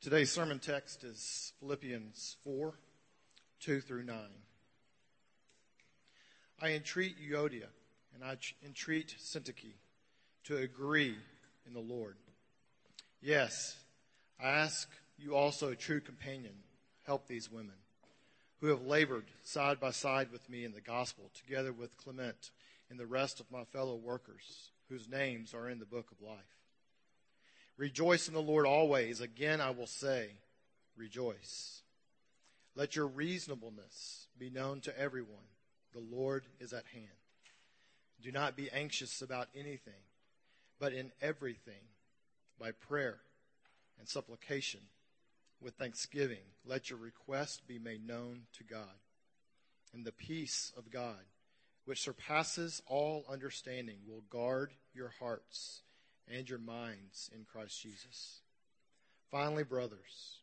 Today's sermon text is Philippians 4 2 through 9. I entreat Euodia and I entreat Syntyche to agree in the Lord. Yes, I ask you also, true companion, help these women who have labored side by side with me in the gospel, together with Clement and the rest of my fellow workers whose names are in the book of life. Rejoice in the Lord always. Again, I will say, rejoice. Let your reasonableness be known to everyone. The Lord is at hand. Do not be anxious about anything, but in everything, by prayer and supplication, with thanksgiving, let your request be made known to God. And the peace of God, which surpasses all understanding, will guard your hearts and your minds in Christ Jesus. Finally, brothers,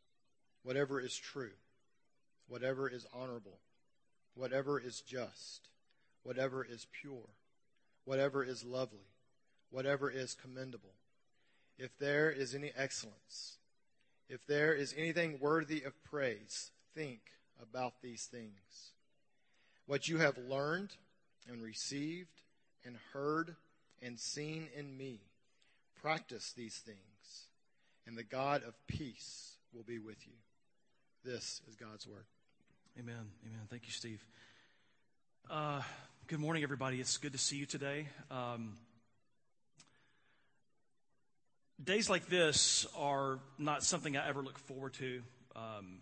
whatever is true, whatever is honorable, whatever is just, whatever is pure, whatever is lovely, whatever is commendable, if there is any excellence, if there is anything worthy of praise, think about these things. What you have learned and received and heard and seen in me Practice these things, and the God of peace will be with you. This is God's word. Amen. Amen. Thank you, Steve. Uh, good morning, everybody. It's good to see you today. Um, days like this are not something I ever look forward to. Um,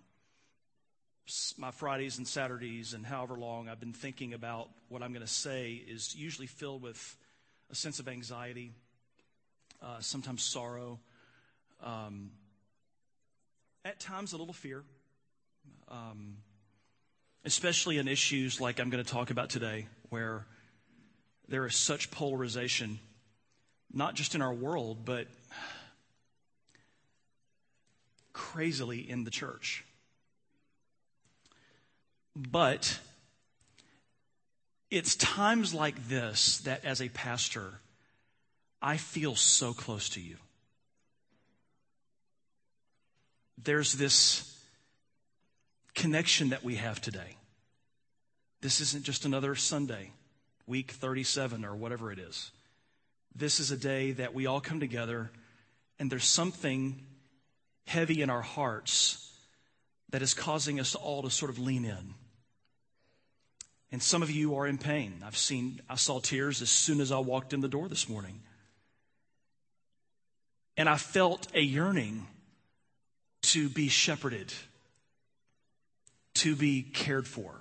my Fridays and Saturdays, and however long I've been thinking about what I'm going to say, is usually filled with a sense of anxiety uh, sometimes sorrow, um, at times a little fear, um, especially in issues like I'm going to talk about today, where there is such polarization, not just in our world, but crazily in the church. But it's times like this that, as a pastor, I feel so close to you. There's this connection that we have today. This isn't just another Sunday, week 37 or whatever it is. This is a day that we all come together and there's something heavy in our hearts that is causing us all to sort of lean in. And some of you are in pain. I've seen, I saw tears as soon as I walked in the door this morning. And I felt a yearning to be shepherded, to be cared for.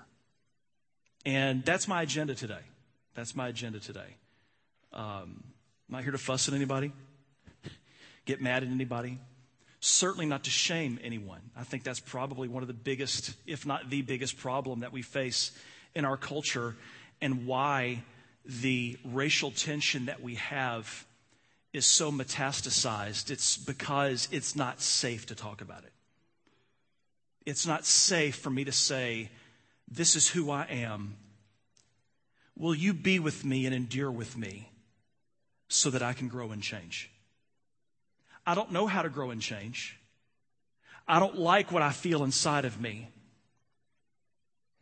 And that's my agenda today. That's my agenda today. Um, I'm not here to fuss at anybody, get mad at anybody. Certainly not to shame anyone. I think that's probably one of the biggest, if not the biggest problem that we face in our culture and why the racial tension that we have is so metastasized, it's because it's not safe to talk about it. It's not safe for me to say, This is who I am. Will you be with me and endure with me so that I can grow and change? I don't know how to grow and change. I don't like what I feel inside of me.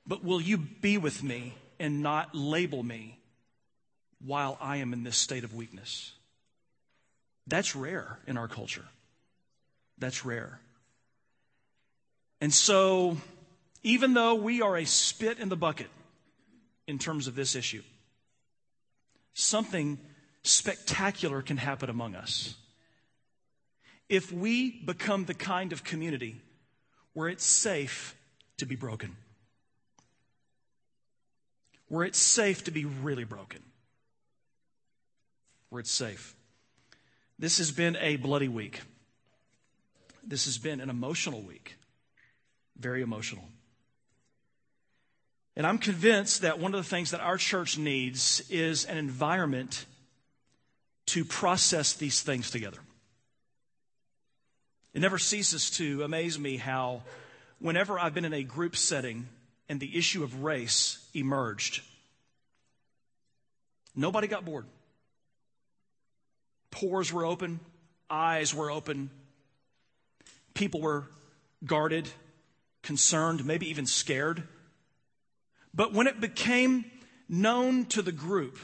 But will you be with me and not label me while I am in this state of weakness? That's rare in our culture. That's rare. And so, even though we are a spit in the bucket in terms of this issue, something spectacular can happen among us. If we become the kind of community where it's safe to be broken, where it's safe to be really broken, where it's safe. This has been a bloody week. This has been an emotional week. Very emotional. And I'm convinced that one of the things that our church needs is an environment to process these things together. It never ceases to amaze me how, whenever I've been in a group setting and the issue of race emerged, nobody got bored. Pores were open, eyes were open. People were guarded, concerned, maybe even scared. But when it became known to the group,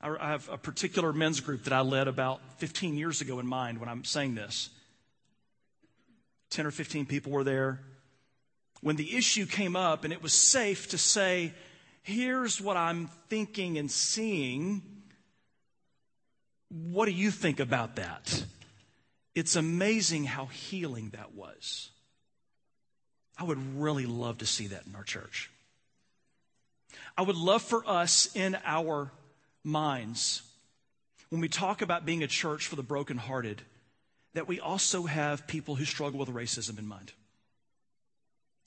I have a particular men's group that I led about 15 years ago in mind when I'm saying this. 10 or 15 people were there. When the issue came up and it was safe to say, here's what I'm thinking and seeing, what do you think about that? It's amazing how healing that was. I would really love to see that in our church. I would love for us in our minds, when we talk about being a church for the brokenhearted, that we also have people who struggle with racism in mind.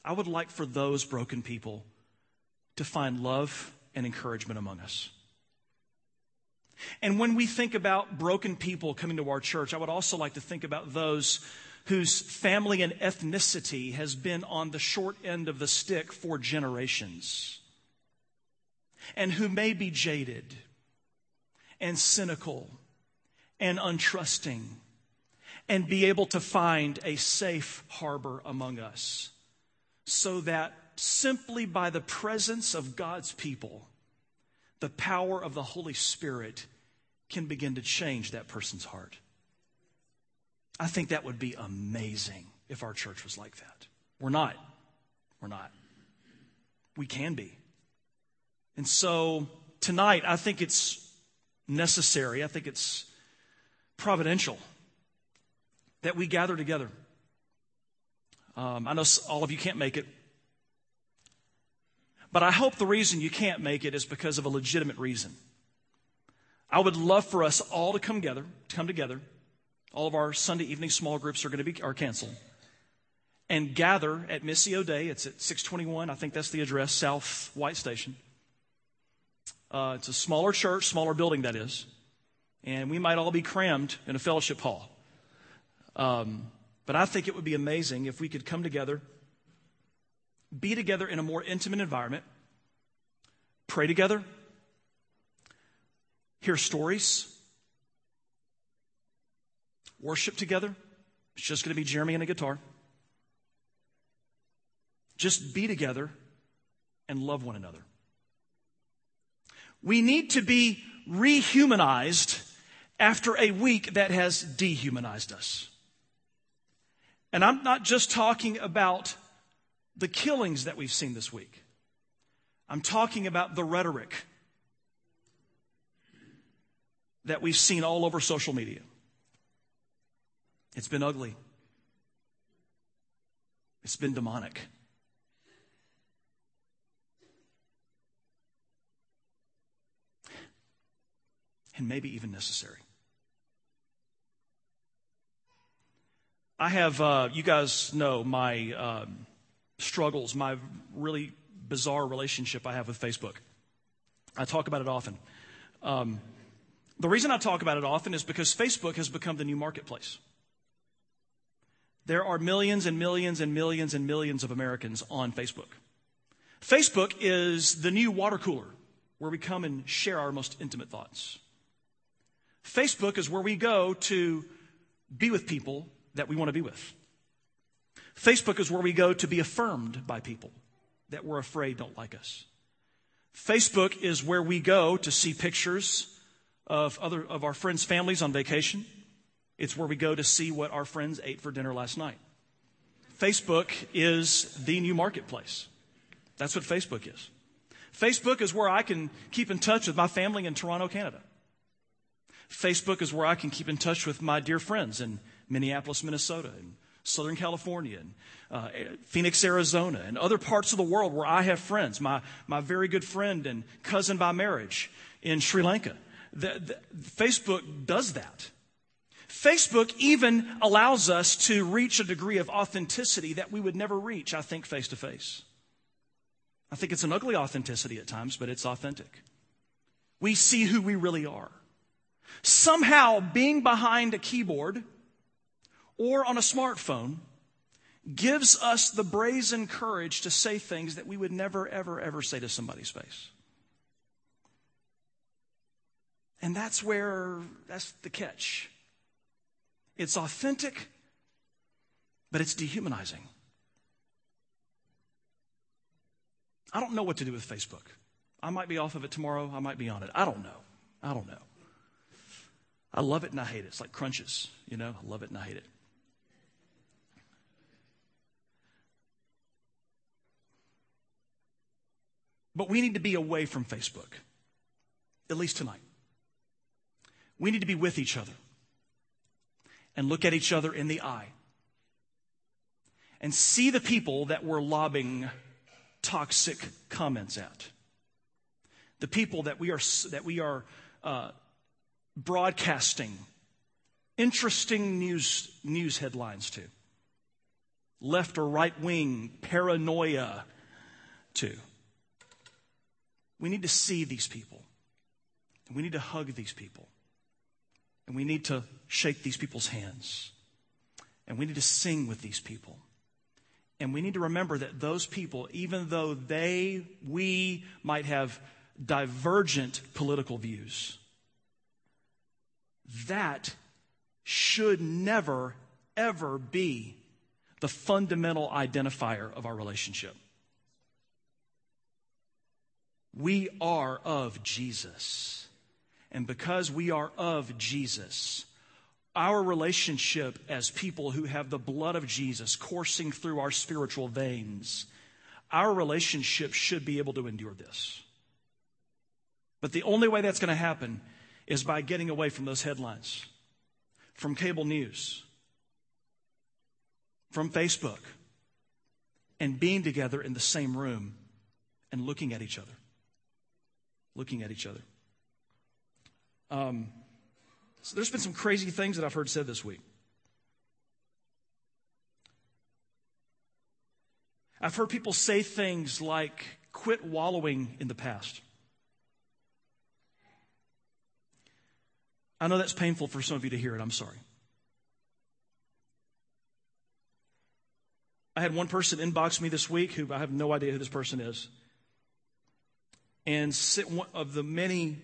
I would like for those broken people to find love and encouragement among us. And when we think about broken people coming to our church, I would also like to think about those whose family and ethnicity has been on the short end of the stick for generations and who may be jaded and cynical and untrusting and be able to find a safe harbor among us so that simply by the presence of God's people, the power of the Holy Spirit can begin to change that person's heart. I think that would be amazing if our church was like that. We're not. We're not. We can be. And so tonight, I think it's necessary, I think it's providential that we gather together. Um, I know all of you can't make it, but I hope the reason you can't make it is because of a legitimate reason. I would love for us all to come together, to come together. All of our Sunday evening small groups are going to be are canceled. And gather at Missio Dei. It's at 621. I think that's the address, South White Station. Uh, it's a smaller church, smaller building, that is. And we might all be crammed in a fellowship hall. Um, but I think it would be amazing if we could come together, be together in a more intimate environment, pray together, hear stories, worship together. It's just going to be Jeremy and a guitar. Just be together and love one another. We need to be rehumanized after a week that has dehumanized us. And I'm not just talking about the killings that we've seen this week. I'm talking about the rhetoric that we've seen all over social media. It's been ugly. It's been demonic. and maybe even necessary. I have, uh, you guys know my um, struggles, my really bizarre relationship I have with Facebook. I talk about it often. Um, the reason I talk about it often is because Facebook has become the new marketplace. There are millions and millions and millions and millions of Americans on Facebook. Facebook is the new water cooler where we come and share our most intimate thoughts. Facebook is where we go to be with people that we want to be with. Facebook is where we go to be affirmed by people that we're afraid don't like us. Facebook is where we go to see pictures of other of our friends' families on vacation. It's where we go to see what our friends ate for dinner last night. Facebook is the new marketplace. That's what Facebook is. Facebook is where I can keep in touch with my family in Toronto, Canada. Facebook is where I can keep in touch with my dear friends in Minneapolis, Minnesota, and Southern California, and uh, Phoenix, Arizona, and other parts of the world where I have friends. My, my very good friend and cousin by marriage in Sri Lanka. The, the, Facebook does that. Facebook even allows us to reach a degree of authenticity that we would never reach, I think, face to face. I think it's an ugly authenticity at times, but it's authentic. We see who we really are. Somehow, being behind a keyboard or on a smartphone gives us the brazen courage to say things that we would never, ever, ever say to somebody's face. And that's where, that's the catch. It's authentic, but it's dehumanizing. I don't know what to do with Facebook. I might be off of it tomorrow. I might be on it. I don't know. I don't know. I love it and I hate it. It's like crunches, you know? I love it and I hate it. But we need to be away from Facebook, at least tonight. We need to be with each other and look at each other in the eye and see the people that we're lobbing toxic comments at. The people that we are, that we are uh, broadcasting interesting news, news headlines to, left or right wing paranoia to. We need to see these people. We need to hug these people. And we need to shake these people's hands. And we need to sing with these people. And we need to remember that those people, even though they, we might have divergent political views, that should never, ever be the fundamental identifier of our relationship. We are of Jesus. And because we are of Jesus, our relationship as people who have the blood of Jesus coursing through our spiritual veins, our relationship should be able to endure this. But the only way that's going to happen is by getting away from those headlines, from cable news, from Facebook, and being together in the same room and looking at each other. Looking at each other. Um, so there's been some crazy things that I've heard said this week. I've heard people say things like, quit wallowing in the past. I know that's painful for some of you to hear it. I'm sorry. I had one person inbox me this week who I have no idea who this person is. And of the many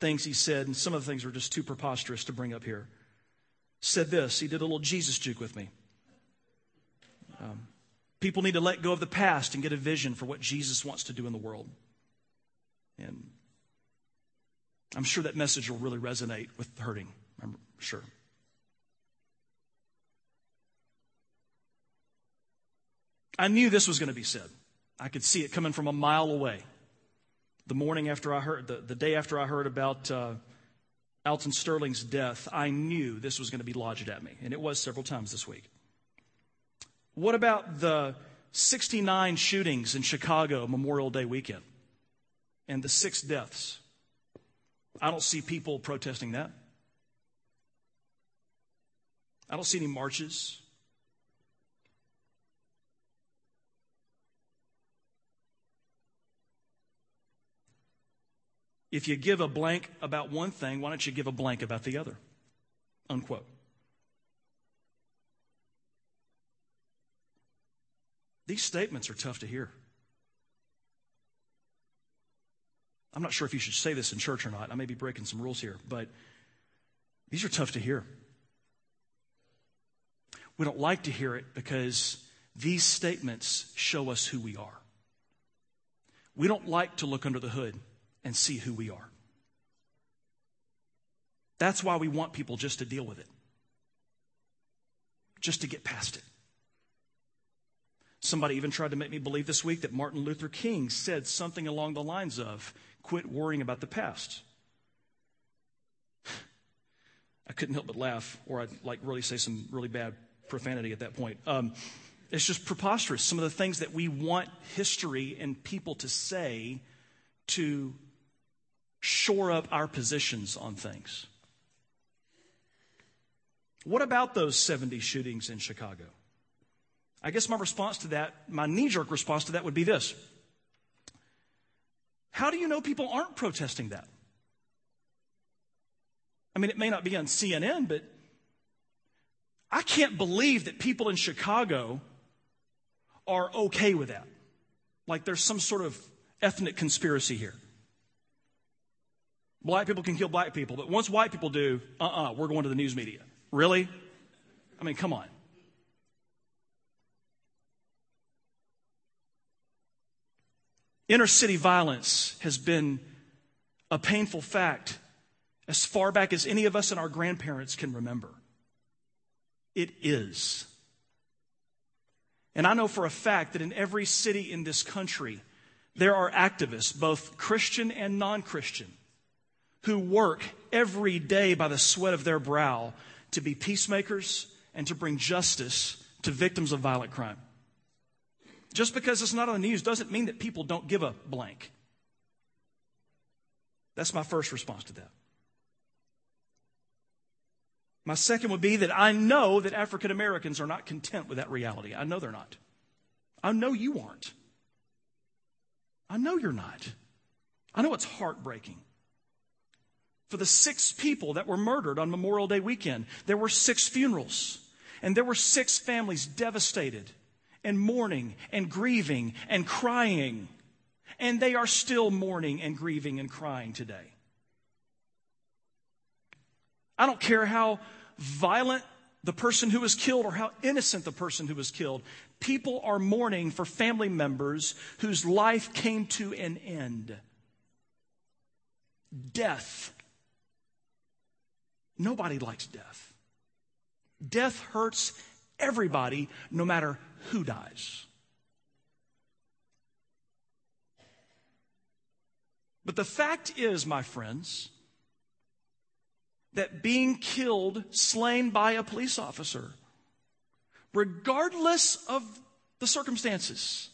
things he said, and some of the things were just too preposterous to bring up here. Said this, he did a little Jesus juke with me. Um, people need to let go of the past and get a vision for what Jesus wants to do in the world. And I'm sure that message will really resonate with hurting. I'm sure. I knew this was going to be said. I could see it coming from a mile away the morning after I heard, the, the day after I heard about uh, Alton Sterling's death, I knew this was going to be lodged at me, and it was several times this week. What about the 69 shootings in Chicago Memorial Day weekend and the six deaths? I don't see people protesting that. I don't see any marches. If you give a blank about one thing, why don't you give a blank about the other? Unquote. These statements are tough to hear. I'm not sure if you should say this in church or not. I may be breaking some rules here, but these are tough to hear. We don't like to hear it because these statements show us who we are. We don't like to look under the hood and see who we are. That's why we want people just to deal with it, just to get past it. Somebody even tried to make me believe this week that Martin Luther King said something along the lines of, quit worrying about the past. I couldn't help but laugh, or I'd like really say some really bad profanity at that point. Um, it's just preposterous. Some of the things that we want history and people to say to shore up our positions on things. What about those 70 shootings in Chicago? I guess my response to that, my knee jerk response to that would be this How do you know people aren't protesting that? I mean, it may not be on CNN, but I can't believe that people in Chicago are okay with that. Like there's some sort of ethnic conspiracy here. Black people can kill black people, but once white people do, uh uh-uh, uh, we are going to the news media. Really? I mean, come on. Inner city violence has been a painful fact as far back as any of us and our grandparents can remember. It is. And I know for a fact that in every city in this country, there are activists, both Christian and non Christian, who work every day by the sweat of their brow to be peacemakers and to bring justice to victims of violent crime. Just because it's not on the news doesn't mean that people don't give a blank. That's my first response to that. My second would be that I know that African Americans are not content with that reality. I know they're not. I know you aren't. I know you're not. I know it's heartbreaking. For the six people that were murdered on Memorial Day weekend, there were six funerals, and there were six families devastated and mourning and grieving and crying. And they are still mourning and grieving and crying today. I don't care how violent the person who was killed or how innocent the person who was killed. People are mourning for family members whose life came to an end. Death. Nobody likes death. Death hurts everybody, no matter who dies. But the fact is, my friends, that being killed, slain by a police officer, regardless of the circumstances,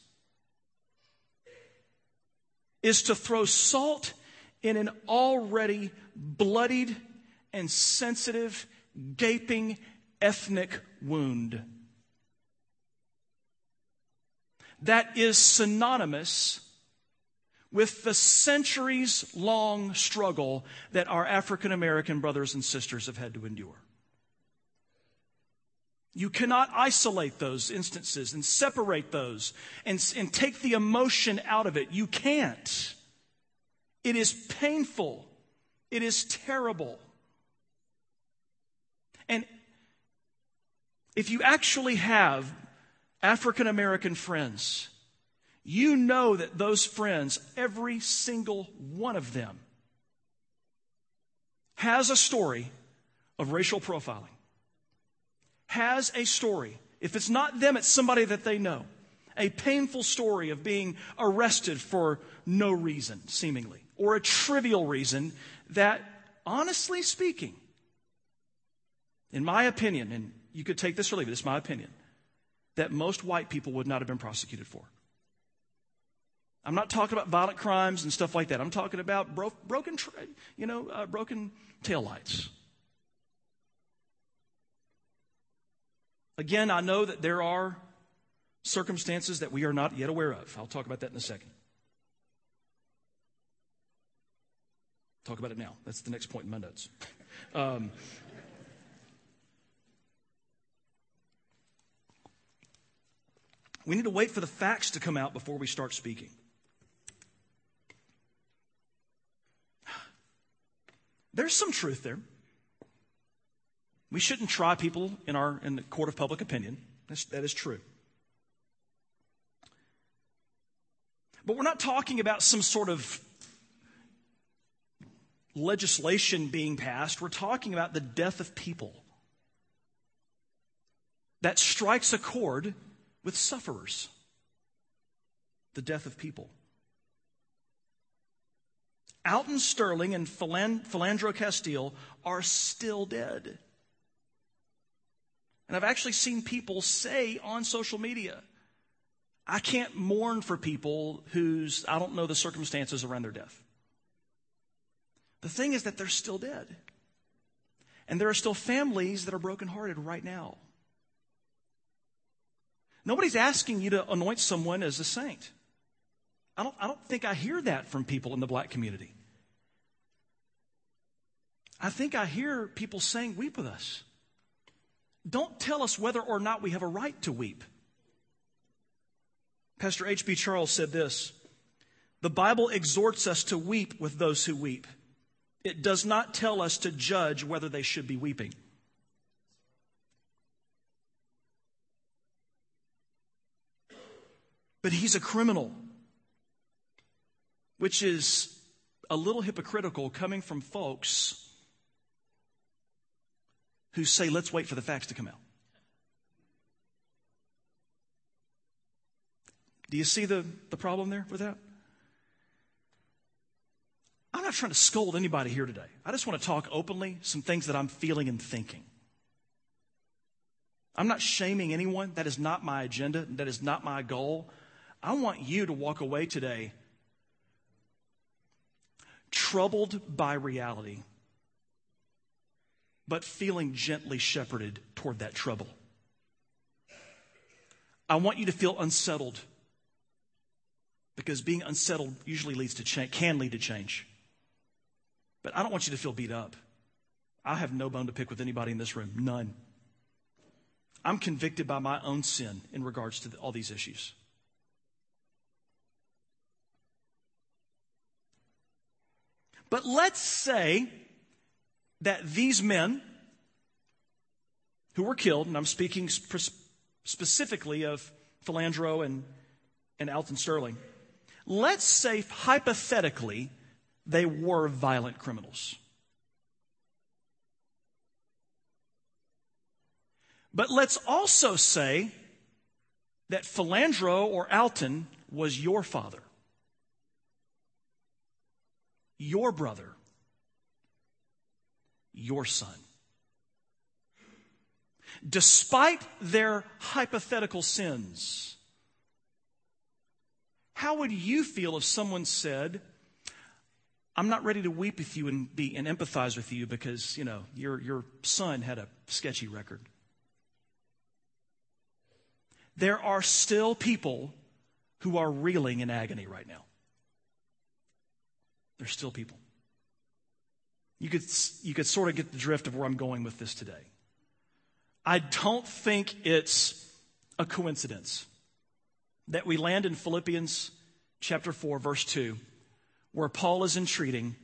is to throw salt in an already bloodied and sensitive, gaping ethnic wound. That is synonymous with the centuries long struggle that our African American brothers and sisters have had to endure. You cannot isolate those instances and separate those and, and take the emotion out of it. You can't. It is painful. It is terrible. And if you actually have African American friends, you know that those friends, every single one of them, has a story of racial profiling, has a story. If it's not them, it's somebody that they know. A painful story of being arrested for no reason, seemingly, or a trivial reason that, honestly speaking, in my opinion, and you could take this or leave it, it's my opinion, that most white people would not have been prosecuted for. I'm not talking about violent crimes and stuff like that. I'm talking about bro- broken, you know, uh, broken taillights. Again, I know that there are circumstances that we are not yet aware of. I'll talk about that in a second. Talk about it now. That's the next point in my notes. Um, we need to wait for the facts to come out before we start speaking. There's some truth there. We shouldn't try people in, our, in the court of public opinion. That's, that is true. But we're not talking about some sort of legislation being passed. We're talking about the death of people that strikes a chord with sufferers. The death of people. Alton Sterling and Philando Castile are still dead. And I've actually seen people say on social media, I can't mourn for people whose, I don't know the circumstances around their death. The thing is that they're still dead. And there are still families that are brokenhearted right now. Nobody's asking you to anoint someone as a saint. I don't, I don't think I hear that from people in the black community. I think I hear people saying, Weep with us. Don't tell us whether or not we have a right to weep. Pastor H.B. Charles said this The Bible exhorts us to weep with those who weep. It does not tell us to judge whether they should be weeping. But he's a criminal. which is a little hypocritical coming from folks who say, let's wait for the facts to come out. Do you see the, the problem there with that? I'm not trying to scold anybody here today. I just want to talk openly some things that I'm feeling and thinking. I'm not shaming anyone. That is not my agenda. That is not my goal. I want you to walk away today troubled by reality, but feeling gently shepherded toward that trouble. I want you to feel unsettled because being unsettled usually leads to change, can lead to change. But I don't want you to feel beat up. I have no bone to pick with anybody in this room, none. I'm convicted by my own sin in regards to all these issues. But let's say that these men who were killed, and I'm speaking specifically of Philandro and, and Alton Sterling, let's say hypothetically they were violent criminals. But let's also say that Philandro or Alton was your father your brother, your son. Despite their hypothetical sins, how would you feel if someone said, I'm not ready to weep with you and be and empathize with you because, you know, your, your son had a sketchy record. There are still people who are reeling in agony right now. There's still people. You could, you could sort of get the drift of where I'm going with this today. I don't think it's a coincidence that we land in Philippians chapter 4, verse 2, where Paul is entreating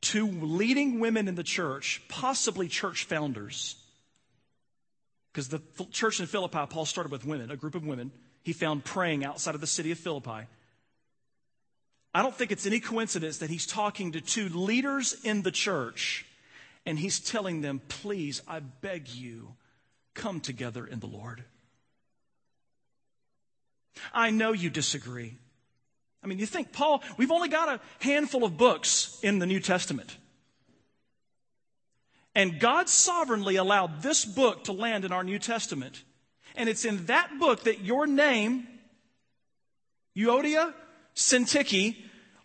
two leading women in the church, possibly church founders. Because the church in Philippi, Paul started with women, a group of women. He found praying outside of the city of Philippi. I don't think it's any coincidence that he's talking to two leaders in the church and he's telling them, please, I beg you, come together in the Lord. I know you disagree. I mean, you think, Paul, we've only got a handful of books in the New Testament. And God sovereignly allowed this book to land in our New Testament. And it's in that book that your name, Euodia, Syntyche,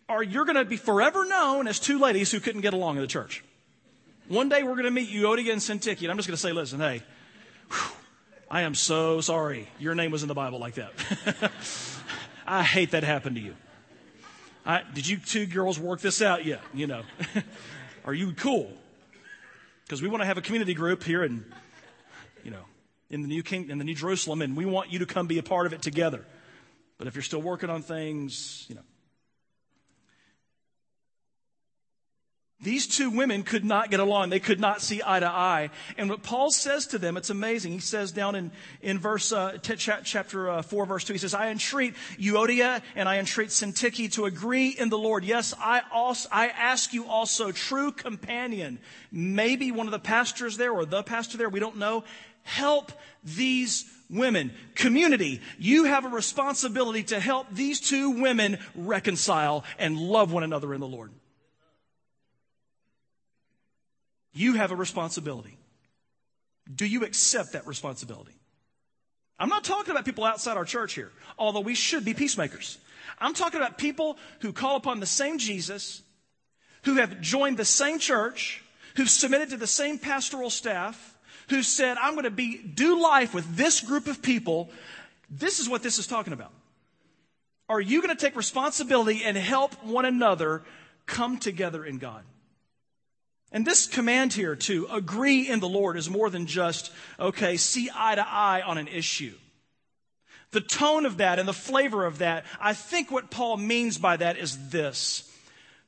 are you're going to be forever known as two ladies who couldn't get along in the church. One day we're going to meet you, Euodia and Syntyche, and I'm just going to say, listen, hey, whew, I am so sorry your name was in the Bible like that. I hate that happened to you. I, did you two girls work this out yet? You know, are you cool? Because we want to have a community group here in, you know, in the new King, in the New Jerusalem, and we want you to come be a part of it together. But if you're still working on things, you know. These two women could not get along. They could not see eye to eye. And what Paul says to them, it's amazing. He says down in, in verse, uh, t- chapter uh, 4, verse 2, he says, I entreat Euodia and I entreat Syntyche to agree in the Lord. Yes, I also, I ask you also, true companion, maybe one of the pastors there or the pastor there, we don't know, help these women. Community, you have a responsibility to help these two women reconcile and love one another in the Lord. You have a responsibility. Do you accept that responsibility? I'm not talking about people outside our church here, although we should be peacemakers. I'm talking about people who call upon the same Jesus, who have joined the same church, who've submitted to the same pastoral staff, who said, I'm going to be, do life with this group of people. This is what this is talking about. Are you going to take responsibility and help one another come together in God? And this command here to agree in the Lord is more than just, okay, see eye to eye on an issue. The tone of that and the flavor of that, I think what Paul means by that is this.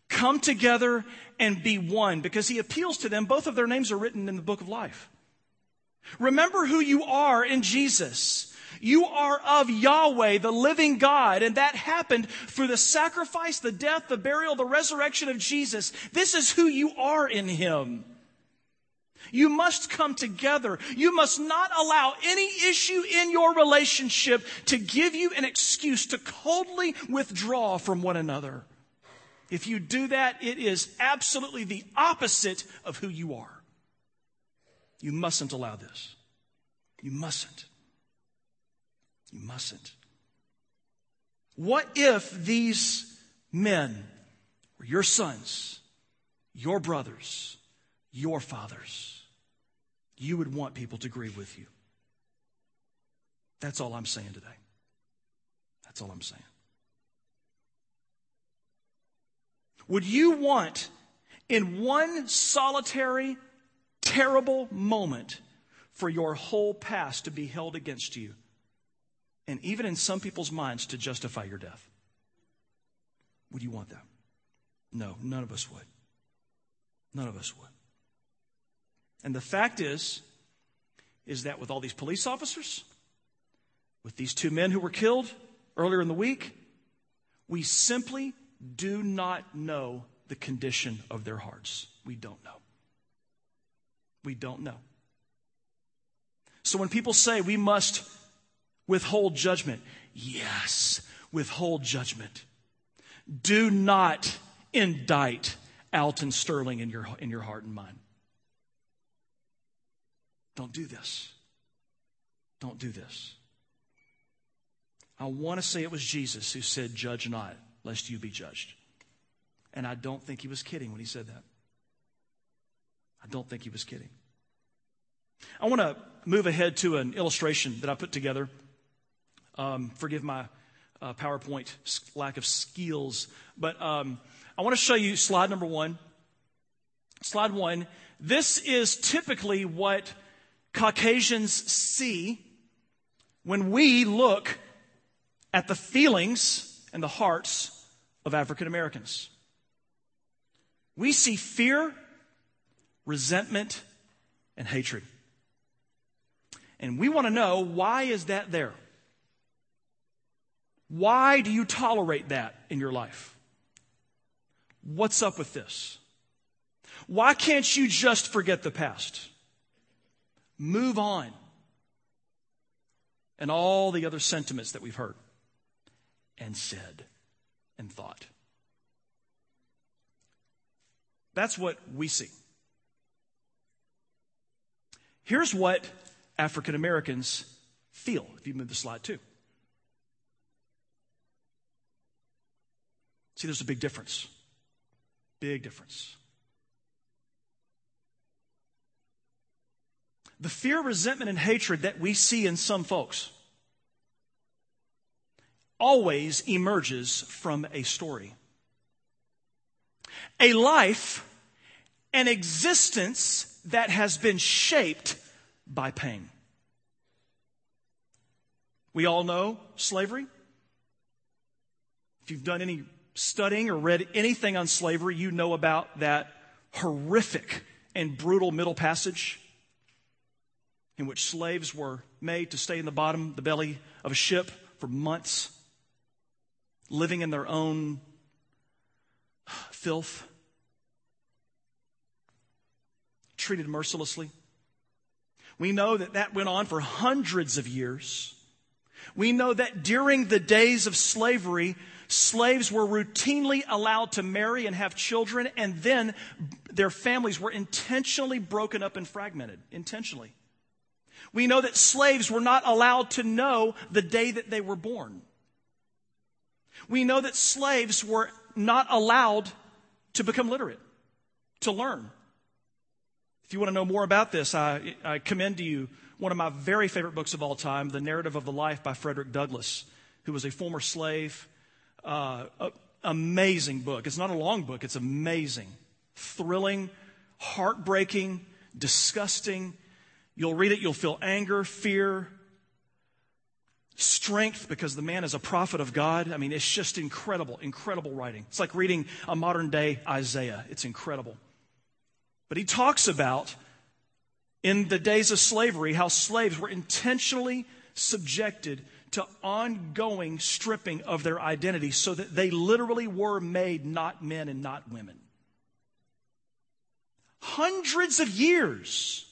Come together and be one because he appeals to them. Both of their names are written in the book of life. Remember who you are in Jesus. You are of Yahweh, the living God, and that happened through the sacrifice, the death, the burial, the resurrection of Jesus. This is who you are in Him. You must come together. You must not allow any issue in your relationship to give you an excuse to coldly withdraw from one another. If you do that, it is absolutely the opposite of who you are. You mustn't allow this. You mustn't. You mustn't. What if these men were your sons, your brothers, your fathers? You would want people to agree with you. That's all I'm saying today. That's all I'm saying. Would you want in one solitary, terrible moment for your whole past to be held against you? And even in some people's minds to justify your death? Would you want that? No, none of us would. None of us would. And the fact is, is that with all these police officers, with these two men who were killed earlier in the week, we simply do not know the condition of their hearts. We don't know. We don't know. So when people say we must withhold judgment, yes, withhold judgment. Do not indict Alton Sterling in your, in your heart and mind. Don't do this. Don't do this. I want to say it was Jesus who said, Judge not lest you be judged. And I don't think he was kidding when he said that. I don't think he was kidding. I want to move ahead to an illustration that I put together. Um, forgive my uh, PowerPoint lack of skills, but um, I want to show you slide number one. Slide one. This is typically what Caucasians see when we look at the feelings and the hearts of African Americans. We see fear, resentment, and hatred. And we want to know why is that there? Why do you tolerate that in your life? What's up with this? Why can't you just forget the past? Move on. And all the other sentiments that we've heard and said and thought. That's what we see. Here's what African Americans feel, if you move the slide too. See, there's a big difference. Big difference. The fear, resentment, and hatred that we see in some folks always emerges from a story. A life, an existence that has been shaped by pain. We all know slavery. If you've done any studying or read anything on slavery, you know about that horrific and brutal middle passage in which slaves were made to stay in the bottom, the belly of a ship for months living in their own filth, treated mercilessly. We know that that went on for hundreds of years. We know that during the days of slavery, slaves were routinely allowed to marry and have children, and then their families were intentionally broken up and fragmented. Intentionally. We know that slaves were not allowed to know the day that they were born. We know that slaves were not allowed to become literate, to learn. If you want to know more about this, I, I, commend to you one of my very favorite books of all time, The Narrative of the Life by Frederick Douglass, who was a former slave. Uh, a, amazing book. It's not a long book, it's amazing, thrilling, heartbreaking, disgusting. You'll read it, you'll feel anger, fear, strength because the man is a prophet of God. I mean, it's just incredible, incredible writing. It's like reading a modern day Isaiah. It's incredible. But he talks about in the days of slavery how slaves were intentionally subjected to ongoing stripping of their identity so that they literally were made not men and not women. Hundreds of years.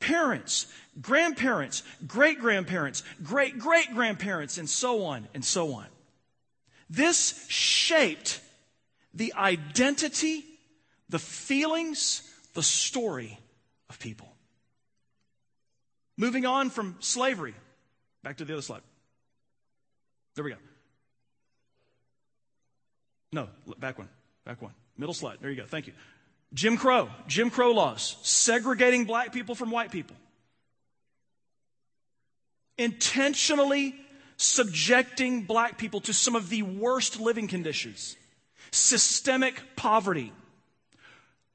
Parents, grandparents, great grandparents, great great grandparents, and so on and so on. This shaped the identity, the feelings, the story of people. Moving on from slavery, back to the other slide. There we go. No, back one, back one. Middle slide. There you go. Thank you. Jim Crow, Jim Crow laws, segregating black people from white people. Intentionally subjecting black people to some of the worst living conditions, systemic poverty,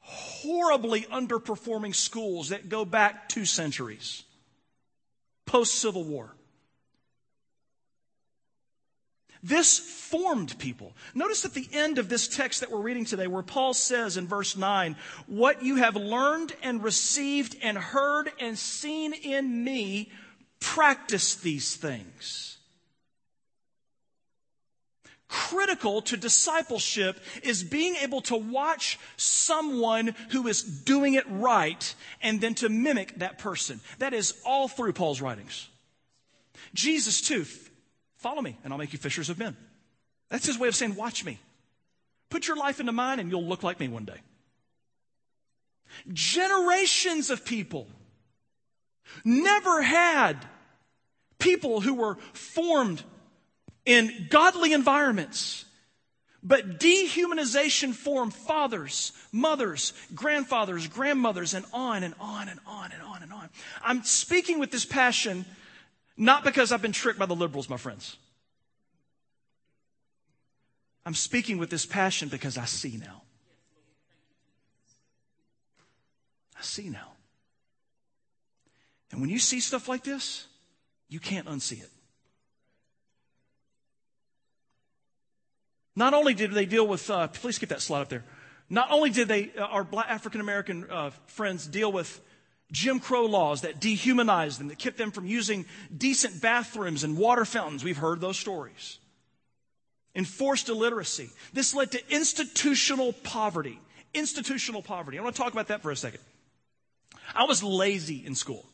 horribly underperforming schools that go back two centuries, post Civil War. This formed people. Notice at the end of this text that we're reading today, where Paul says in verse 9, What you have learned and received and heard and seen in me, practice these things critical to discipleship is being able to watch someone who is doing it right and then to mimic that person. That is all through Paul's writings. Jesus, too, follow me and I'll make you fishers of men. That's his way of saying, watch me. Put your life into mine and you'll look like me one day. Generations of people never had people who were formed in godly environments. But dehumanization formed fathers, mothers, grandfathers, grandmothers, and on and on and on and on and on. I'm speaking with this passion not because I've been tricked by the liberals, my friends. I'm speaking with this passion because I see now. I see now. And when you see stuff like this, you can't unsee it. Not only did they deal with, uh, please get that slide up there. Not only did they, uh, our black African American uh, friends deal with Jim Crow laws that dehumanized them, that kept them from using decent bathrooms and water fountains. We've heard those stories. Enforced illiteracy. This led to institutional poverty. Institutional poverty. I want to talk about that for a second. I was lazy in school.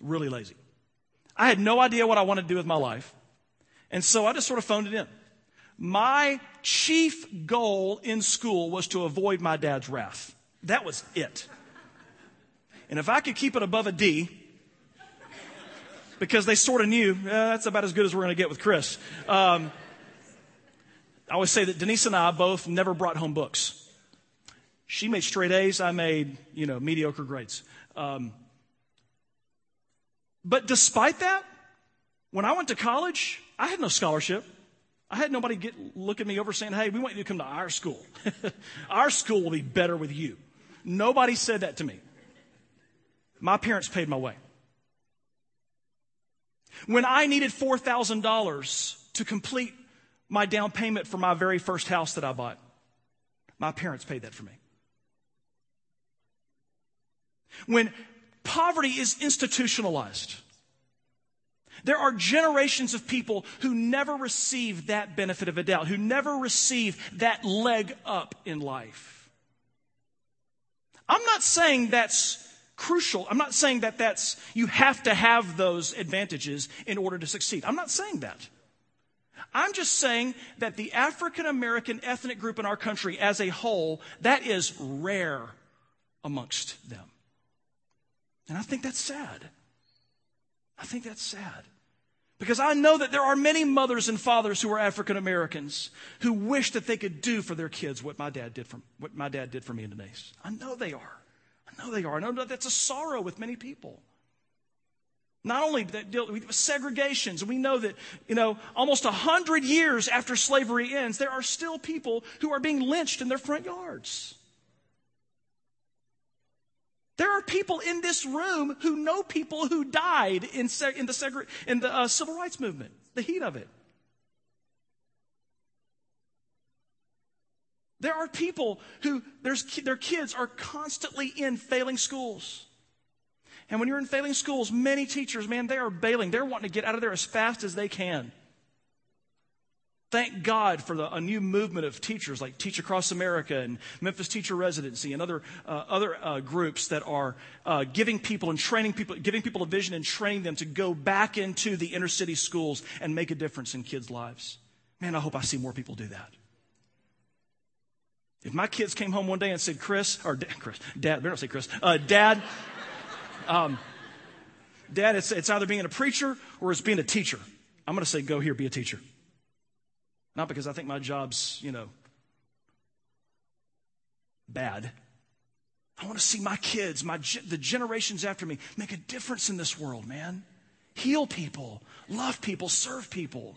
Really lazy. I had no idea what I wanted to do with my life. And so I just sort of phoned it in. My chief goal in school was to avoid my dad's wrath. That was it. And if I could keep it above a D, because they sort of knew eh, that's about as good as we're going to get with Chris. Um, I always say that Denise and I both never brought home books. She made straight A's. I made, you know, mediocre grades. Um, but despite that, when I went to college, I had no scholarship. I had nobody get, look at me over saying, hey, we want you to come to our school. our school will be better with you. Nobody said that to me. My parents paid my way. When I needed $4,000 to complete my down payment for my very first house that I bought, my parents paid that for me. When poverty is institutionalized, there are generations of people who never receive that benefit of a doubt, who never receive that leg up in life. I'm not saying that's crucial. I'm not saying that that's, you have to have those advantages in order to succeed. I'm not saying that. I'm just saying that the African American ethnic group in our country as a whole, that is rare amongst them. And I think that's sad. I think that's sad. Because I know that there are many mothers and fathers who are African Americans who wish that they could do for their kids what my dad did for, what my dad did for me and Denise. I know they are. I know they are. I know that that's a sorrow with many people. Not only that deal with segregations, we know that, you know, almost a hundred years after slavery ends, there are still people who are being lynched in their front yards. There are people in this room who know people who died in, in the, in the uh, civil rights movement, the heat of it. There are people who their kids are constantly in failing schools. And when you're in failing schools, many teachers, man, they are bailing. They're wanting to get out of there as fast as they can. Thank God for the, a new movement of teachers like Teach Across America and Memphis Teacher Residency and other, uh, other uh, groups that are uh, giving people and training people, giving people a vision and training them to go back into the inner city schools and make a difference in kids' lives. Man, I hope I see more people do that. If my kids came home one day and said, Chris, or Chris, Dad, better not say Chris, uh, Dad, um, Dad, it's, it's either being a preacher or it's being a teacher. I'm going to say, go here, be a teacher. Not because I think my job's, you know, bad. I want to see my kids, my the generations after me, make a difference in this world, man. Heal people, love people, serve people.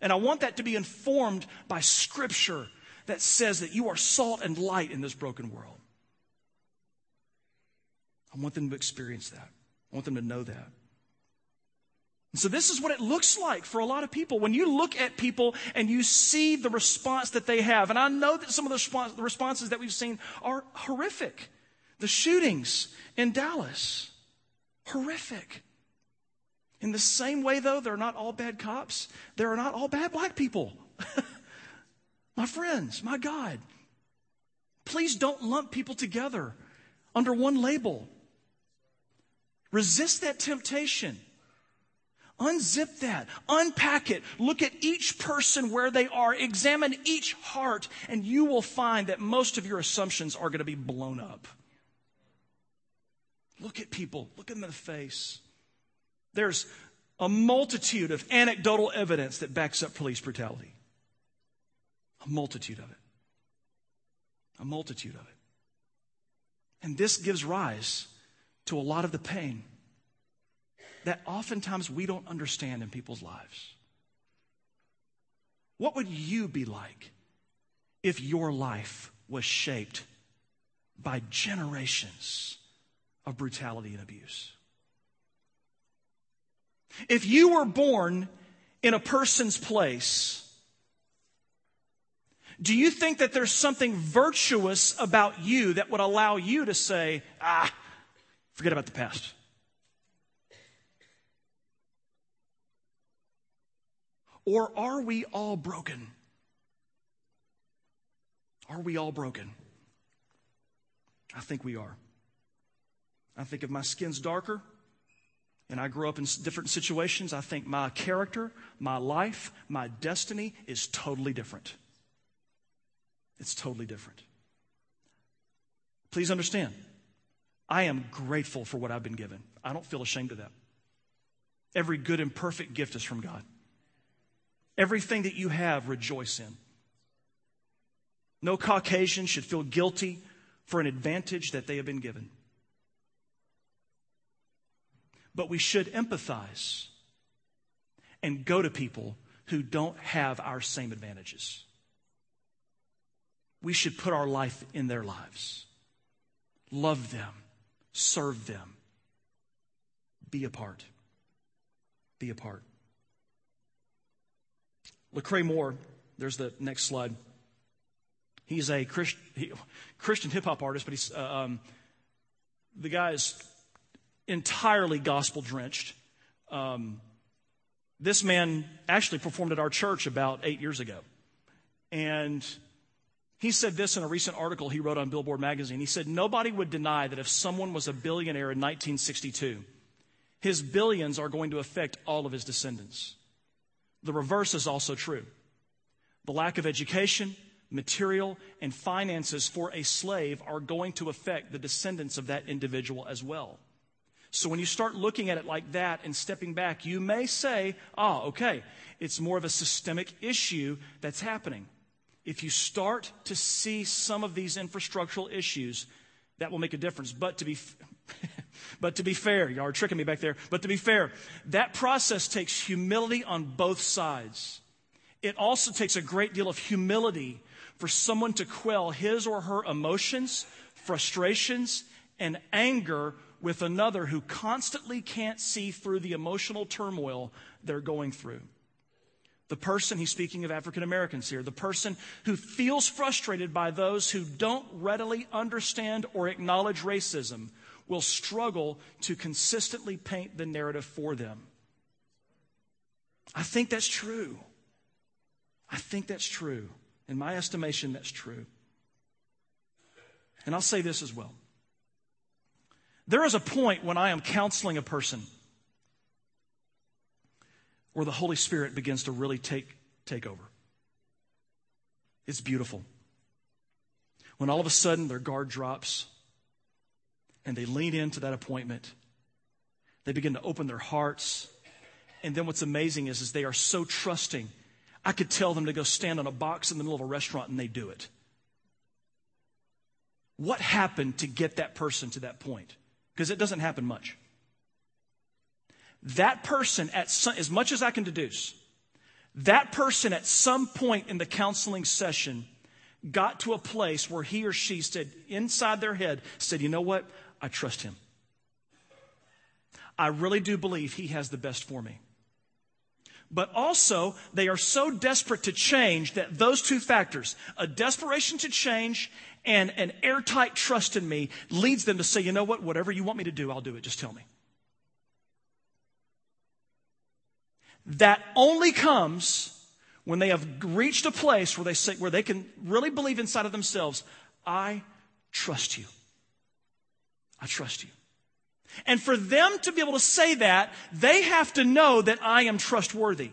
And I want that to be informed by scripture that says that you are salt and light in this broken world. I want them to experience that. I want them to know that. So this is what it looks like for a lot of people. When you look at people and you see the response that they have, and I know that some of the, the responses that we've seen are horrific. The shootings in Dallas, horrific. In the same way, though, they're not all bad cops. There are not all bad black people. my friends, my God. Please don't lump people together under one label. Resist that temptation. Unzip that, unpack it, look at each person where they are, examine each heart, and you will find that most of your assumptions are going to be blown up. Look at people, look them in the face. There's a multitude of anecdotal evidence that backs up police brutality. A multitude of it. A multitude of it. And this gives rise to a lot of the pain that oftentimes we don't understand in people's lives. What would you be like if your life was shaped by generations of brutality and abuse? If you were born in a person's place, do you think that there's something virtuous about you that would allow you to say, ah, forget about the past? Or are we all broken? Are we all broken? I think we are. I think if my skin's darker and I grew up in different situations, I think my character, my life, my destiny is totally different. It's totally different. Please understand, I am grateful for what I've been given. I don't feel ashamed of that. Every good and perfect gift is from God. Everything that you have, rejoice in. No Caucasian should feel guilty for an advantage that they have been given. But we should empathize and go to people who don't have our same advantages. We should put our life in their lives, love them, serve them, be a part. Be a part. Lecrae Moore, there's the next slide. He's a Christ, he, Christian hip hop artist, but he's uh, um, the guy is entirely gospel drenched. Um, this man actually performed at our church about eight years ago, and he said this in a recent article he wrote on Billboard magazine. He said nobody would deny that if someone was a billionaire in 1962, his billions are going to affect all of his descendants. The reverse is also true. The lack of education, material, and finances for a slave are going to affect the descendants of that individual as well. So when you start looking at it like that and stepping back, you may say, ah, okay, it's more of a systemic issue that's happening. If you start to see some of these infrastructural issues, that will make a difference. But to be, but to be fair, are tricking me back there. But to be fair, that process takes humility on both sides. It also takes a great deal of humility for someone to quell his or her emotions, frustrations, and anger with another who constantly can't see through the emotional turmoil they're going through. The person, he's speaking of African Americans here, the person who feels frustrated by those who don't readily understand or acknowledge racism will struggle to consistently paint the narrative for them. I think that's true. I think that's true. In my estimation, that's true. And I'll say this as well. There is a point when I am counseling a person where the Holy Spirit begins to really take, take over. It's beautiful. When all of a sudden their guard drops and they lean into that appointment, they begin to open their hearts. And then what's amazing is, is they are so trusting. I could tell them to go stand on a box in the middle of a restaurant and they do it. What happened to get that person to that point? Because it doesn't happen much. That person, at some, as much as I can deduce, that person at some point in the counseling session got to a place where he or she said, inside their head, said, You know what? I trust him. I really do believe he has the best for me. But also, they are so desperate to change that those two factors, a desperation to change and an airtight trust in me leads them to say, you know what, whatever you want me to do, I'll do it. Just tell me. That only comes when they have reached a place where they say, where they can really believe inside of themselves, I trust you. I trust you. And for them to be able to say that, they have to know that I am trustworthy.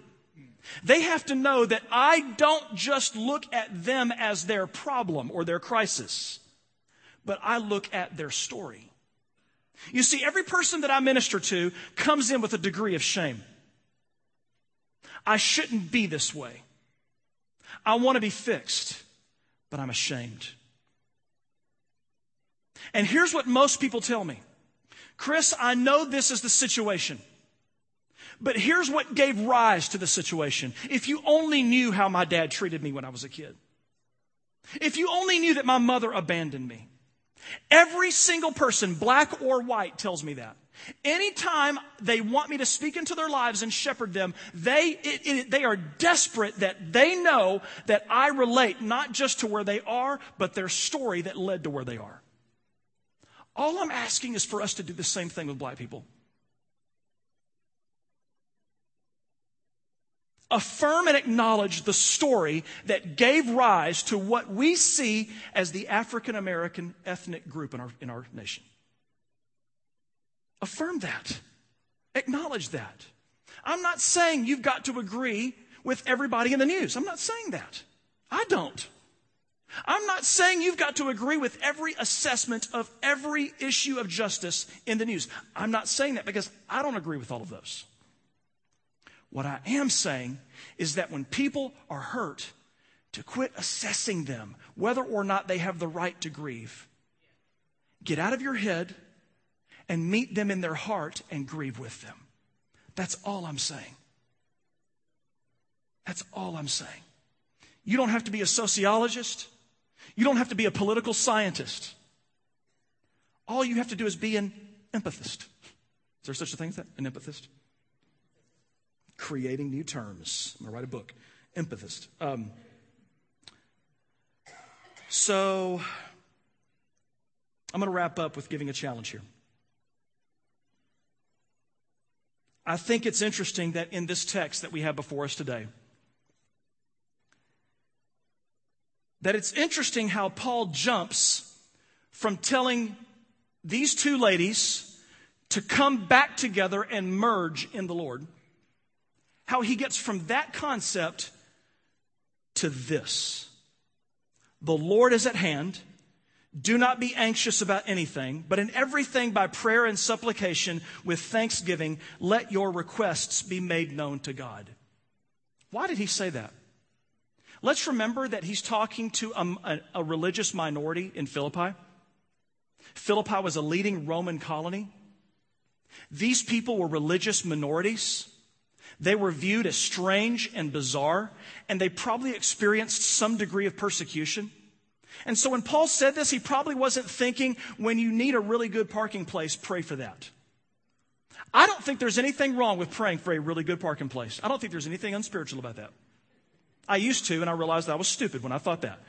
They have to know that I don't just look at them as their problem or their crisis, but I look at their story. You see, every person that I minister to comes in with a degree of shame. I shouldn't be this way. I want to be fixed, but I'm ashamed. And here's what most people tell me Chris, I know this is the situation. But here's what gave rise to the situation. If you only knew how my dad treated me when I was a kid. If you only knew that my mother abandoned me. Every single person, black or white, tells me that. Anytime they want me to speak into their lives and shepherd them, they, it, it, they are desperate that they know that I relate not just to where they are, but their story that led to where they are. All I'm asking is for us to do the same thing with black people. affirm and acknowledge the story that gave rise to what we see as the African American ethnic group in our, in our nation. Affirm that. Acknowledge that. I'm not saying you've got to agree with everybody in the news. I'm not saying that. I don't. I'm not saying you've got to agree with every assessment of every issue of justice in the news. I'm not saying that because I don't agree with all of those. What I am saying is that when people are hurt, to quit assessing them, whether or not they have the right to grieve. Get out of your head and meet them in their heart and grieve with them. That's all I'm saying. That's all I'm saying. You don't have to be a sociologist. You don't have to be a political scientist. All you have to do is be an empathist. Is there such a thing as that? An empathist? creating new terms. I'm going to write a book. Empathist. Um, so I'm going to wrap up with giving a challenge here. I think it's interesting that in this text that we have before us today, that it's interesting how Paul jumps from telling these two ladies to come back together and merge in the Lord how he gets from that concept to this The Lord is at hand. Do not be anxious about anything, but in everything by prayer and supplication with thanksgiving, let your requests be made known to God. Why did he say that? Let's remember that he's talking to a, a, a religious minority in Philippi. Philippi was a leading Roman colony. These people were religious minorities. They were viewed as strange and bizarre, and they probably experienced some degree of persecution. And so when Paul said this, he probably wasn't thinking, when you need a really good parking place, pray for that. I don't think there's anything wrong with praying for a really good parking place. I don't think there's anything unspiritual about that. I used to, and I realized I was stupid when I thought that.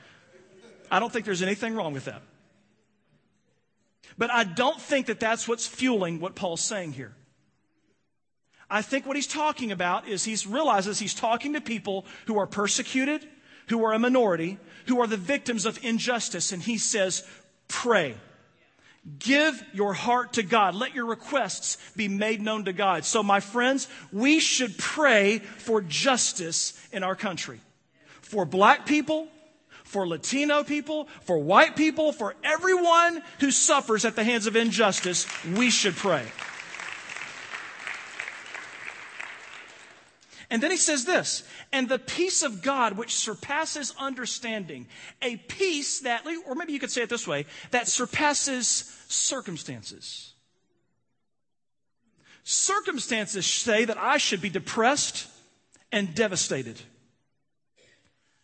I don't think there's anything wrong with that. But I don't think that that's what's fueling what Paul's saying here. I think what he's talking about is he realizes he's talking to people who are persecuted, who are a minority, who are the victims of injustice. And he says, pray. Give your heart to God. Let your requests be made known to God. So, my friends, we should pray for justice in our country. For black people, for Latino people, for white people, for everyone who suffers at the hands of injustice, we should pray. And then he says this, and the peace of God which surpasses understanding, a peace that, or maybe you could say it this way, that surpasses circumstances. Circumstances say that I should be depressed and devastated.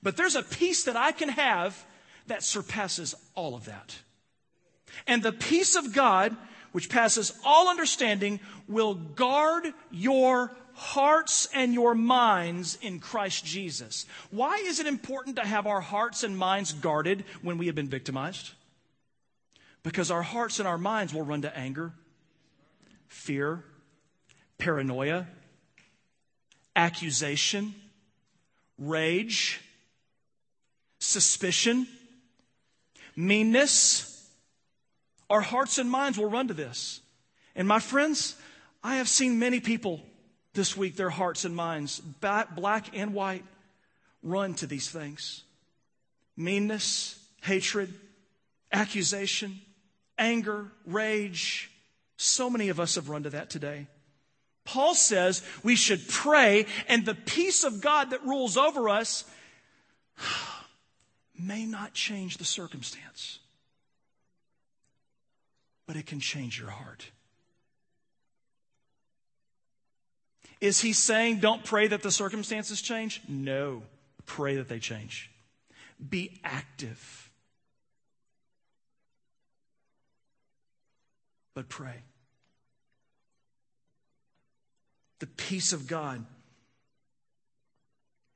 But there's a peace that I can have that surpasses all of that. And the peace of God, which passes all understanding, will guard your hearts and your minds in Christ Jesus. Why is it important to have our hearts and minds guarded when we have been victimized? Because our hearts and our minds will run to anger, fear, paranoia, accusation, rage, suspicion, meanness. Our hearts and minds will run to this. And my friends, I have seen many people this week, their hearts and minds, black and white, run to these things meanness, hatred, accusation, anger, rage. So many of us have run to that today. Paul says we should pray, and the peace of God that rules over us may not change the circumstance, but it can change your heart. Is he saying don't pray that the circumstances change? No. Pray that they change. Be active. But pray. The peace of God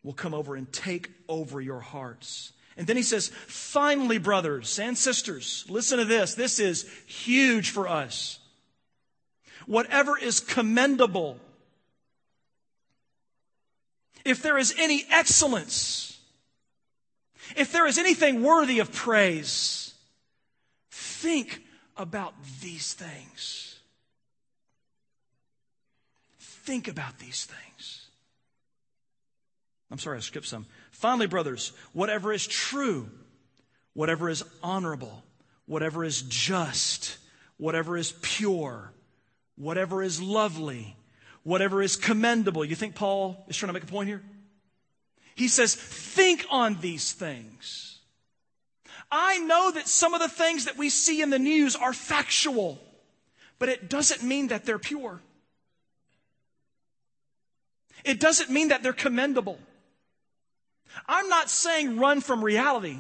will come over and take over your hearts. And then he says, finally, brothers and sisters, listen to this. This is huge for us. Whatever is commendable, if there is any excellence, if there is anything worthy of praise, think about these things. Think about these things. I'm sorry, I skipped some. Finally, brothers, whatever is true, whatever is honorable, whatever is just, whatever is pure, whatever is lovely, whatever is commendable. You think Paul is trying to make a point here? He says, think on these things. I know that some of the things that we see in the news are factual, but it doesn't mean that they're pure. It doesn't mean that they're commendable. I'm not saying run from reality.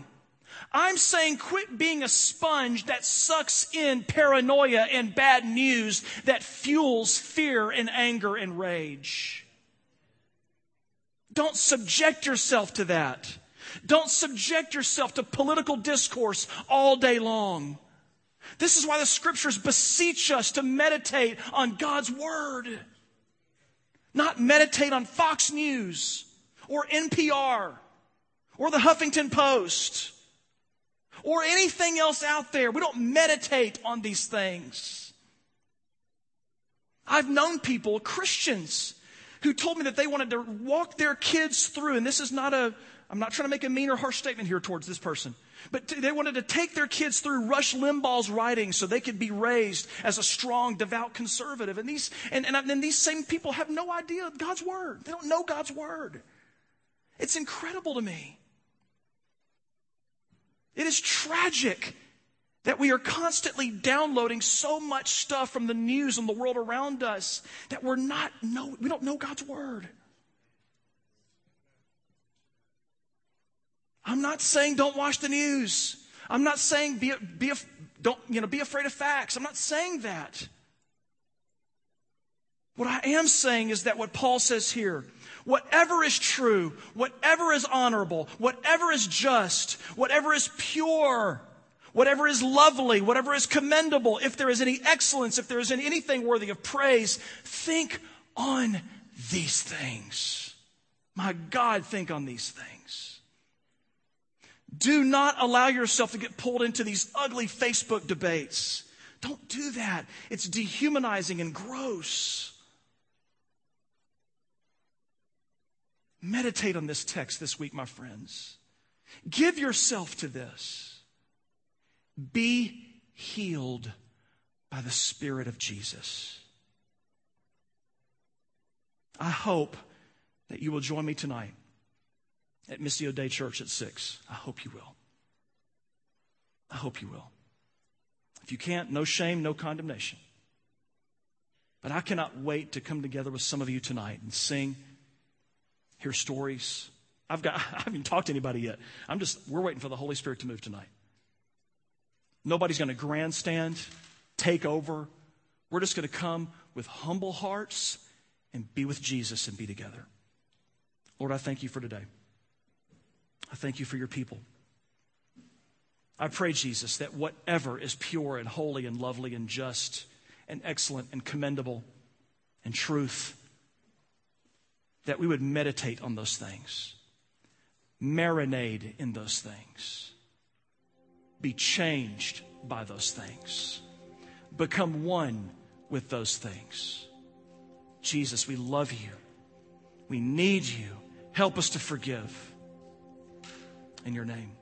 I'm saying quit being a sponge that sucks in paranoia and bad news that fuels fear and anger and rage. Don't subject yourself to that. Don't subject yourself to political discourse all day long. This is why the scriptures beseech us to meditate on God's word. Not meditate on Fox News or NPR or the Huffington Post or anything else out there. We don't meditate on these things. I've known people, Christians, who told me that they wanted to walk their kids through, and this is not a, I'm not trying to make a mean or harsh statement here towards this person, but they wanted to take their kids through Rush Limbaugh's writings so they could be raised as a strong, devout conservative. And these, and, and, and these same people have no idea of God's Word. They don't know God's Word. It's incredible to me. It is tragic that we are constantly downloading so much stuff from the news and the world around us that we're not know, we don't know God's word. I'm not saying don't watch the news. I'm not saying be, be, don't, you know, be afraid of facts. I'm not saying that. What I am saying is that what Paul says here whatever is true, whatever is honorable, whatever is just, whatever is pure, whatever is lovely, whatever is commendable, if there is any excellence, if there is anything worthy of praise, think on these things. My God, think on these things. Do not allow yourself to get pulled into these ugly Facebook debates. Don't do that. It's dehumanizing and gross. Meditate on this text this week, my friends. Give yourself to this. Be healed by the Spirit of Jesus. I hope that you will join me tonight at Missio Dei Church at 6. I hope you will. I hope you will. If you can't, no shame, no condemnation. But I cannot wait to come together with some of you tonight and sing, hear stories. I've got, I haven't even talked to anybody yet. I'm just, we're waiting for the Holy Spirit to move tonight. Nobody's going to grandstand, take over. We're just going to come with humble hearts and be with Jesus and be together. Lord, I thank you for today. I thank you for your people. I pray, Jesus, that whatever is pure and holy and lovely and just and excellent and commendable and truth, that we would meditate on those things, marinade in those things, be changed by those things, become one with those things. Jesus, we love you. We need you. Help us to forgive. In your name.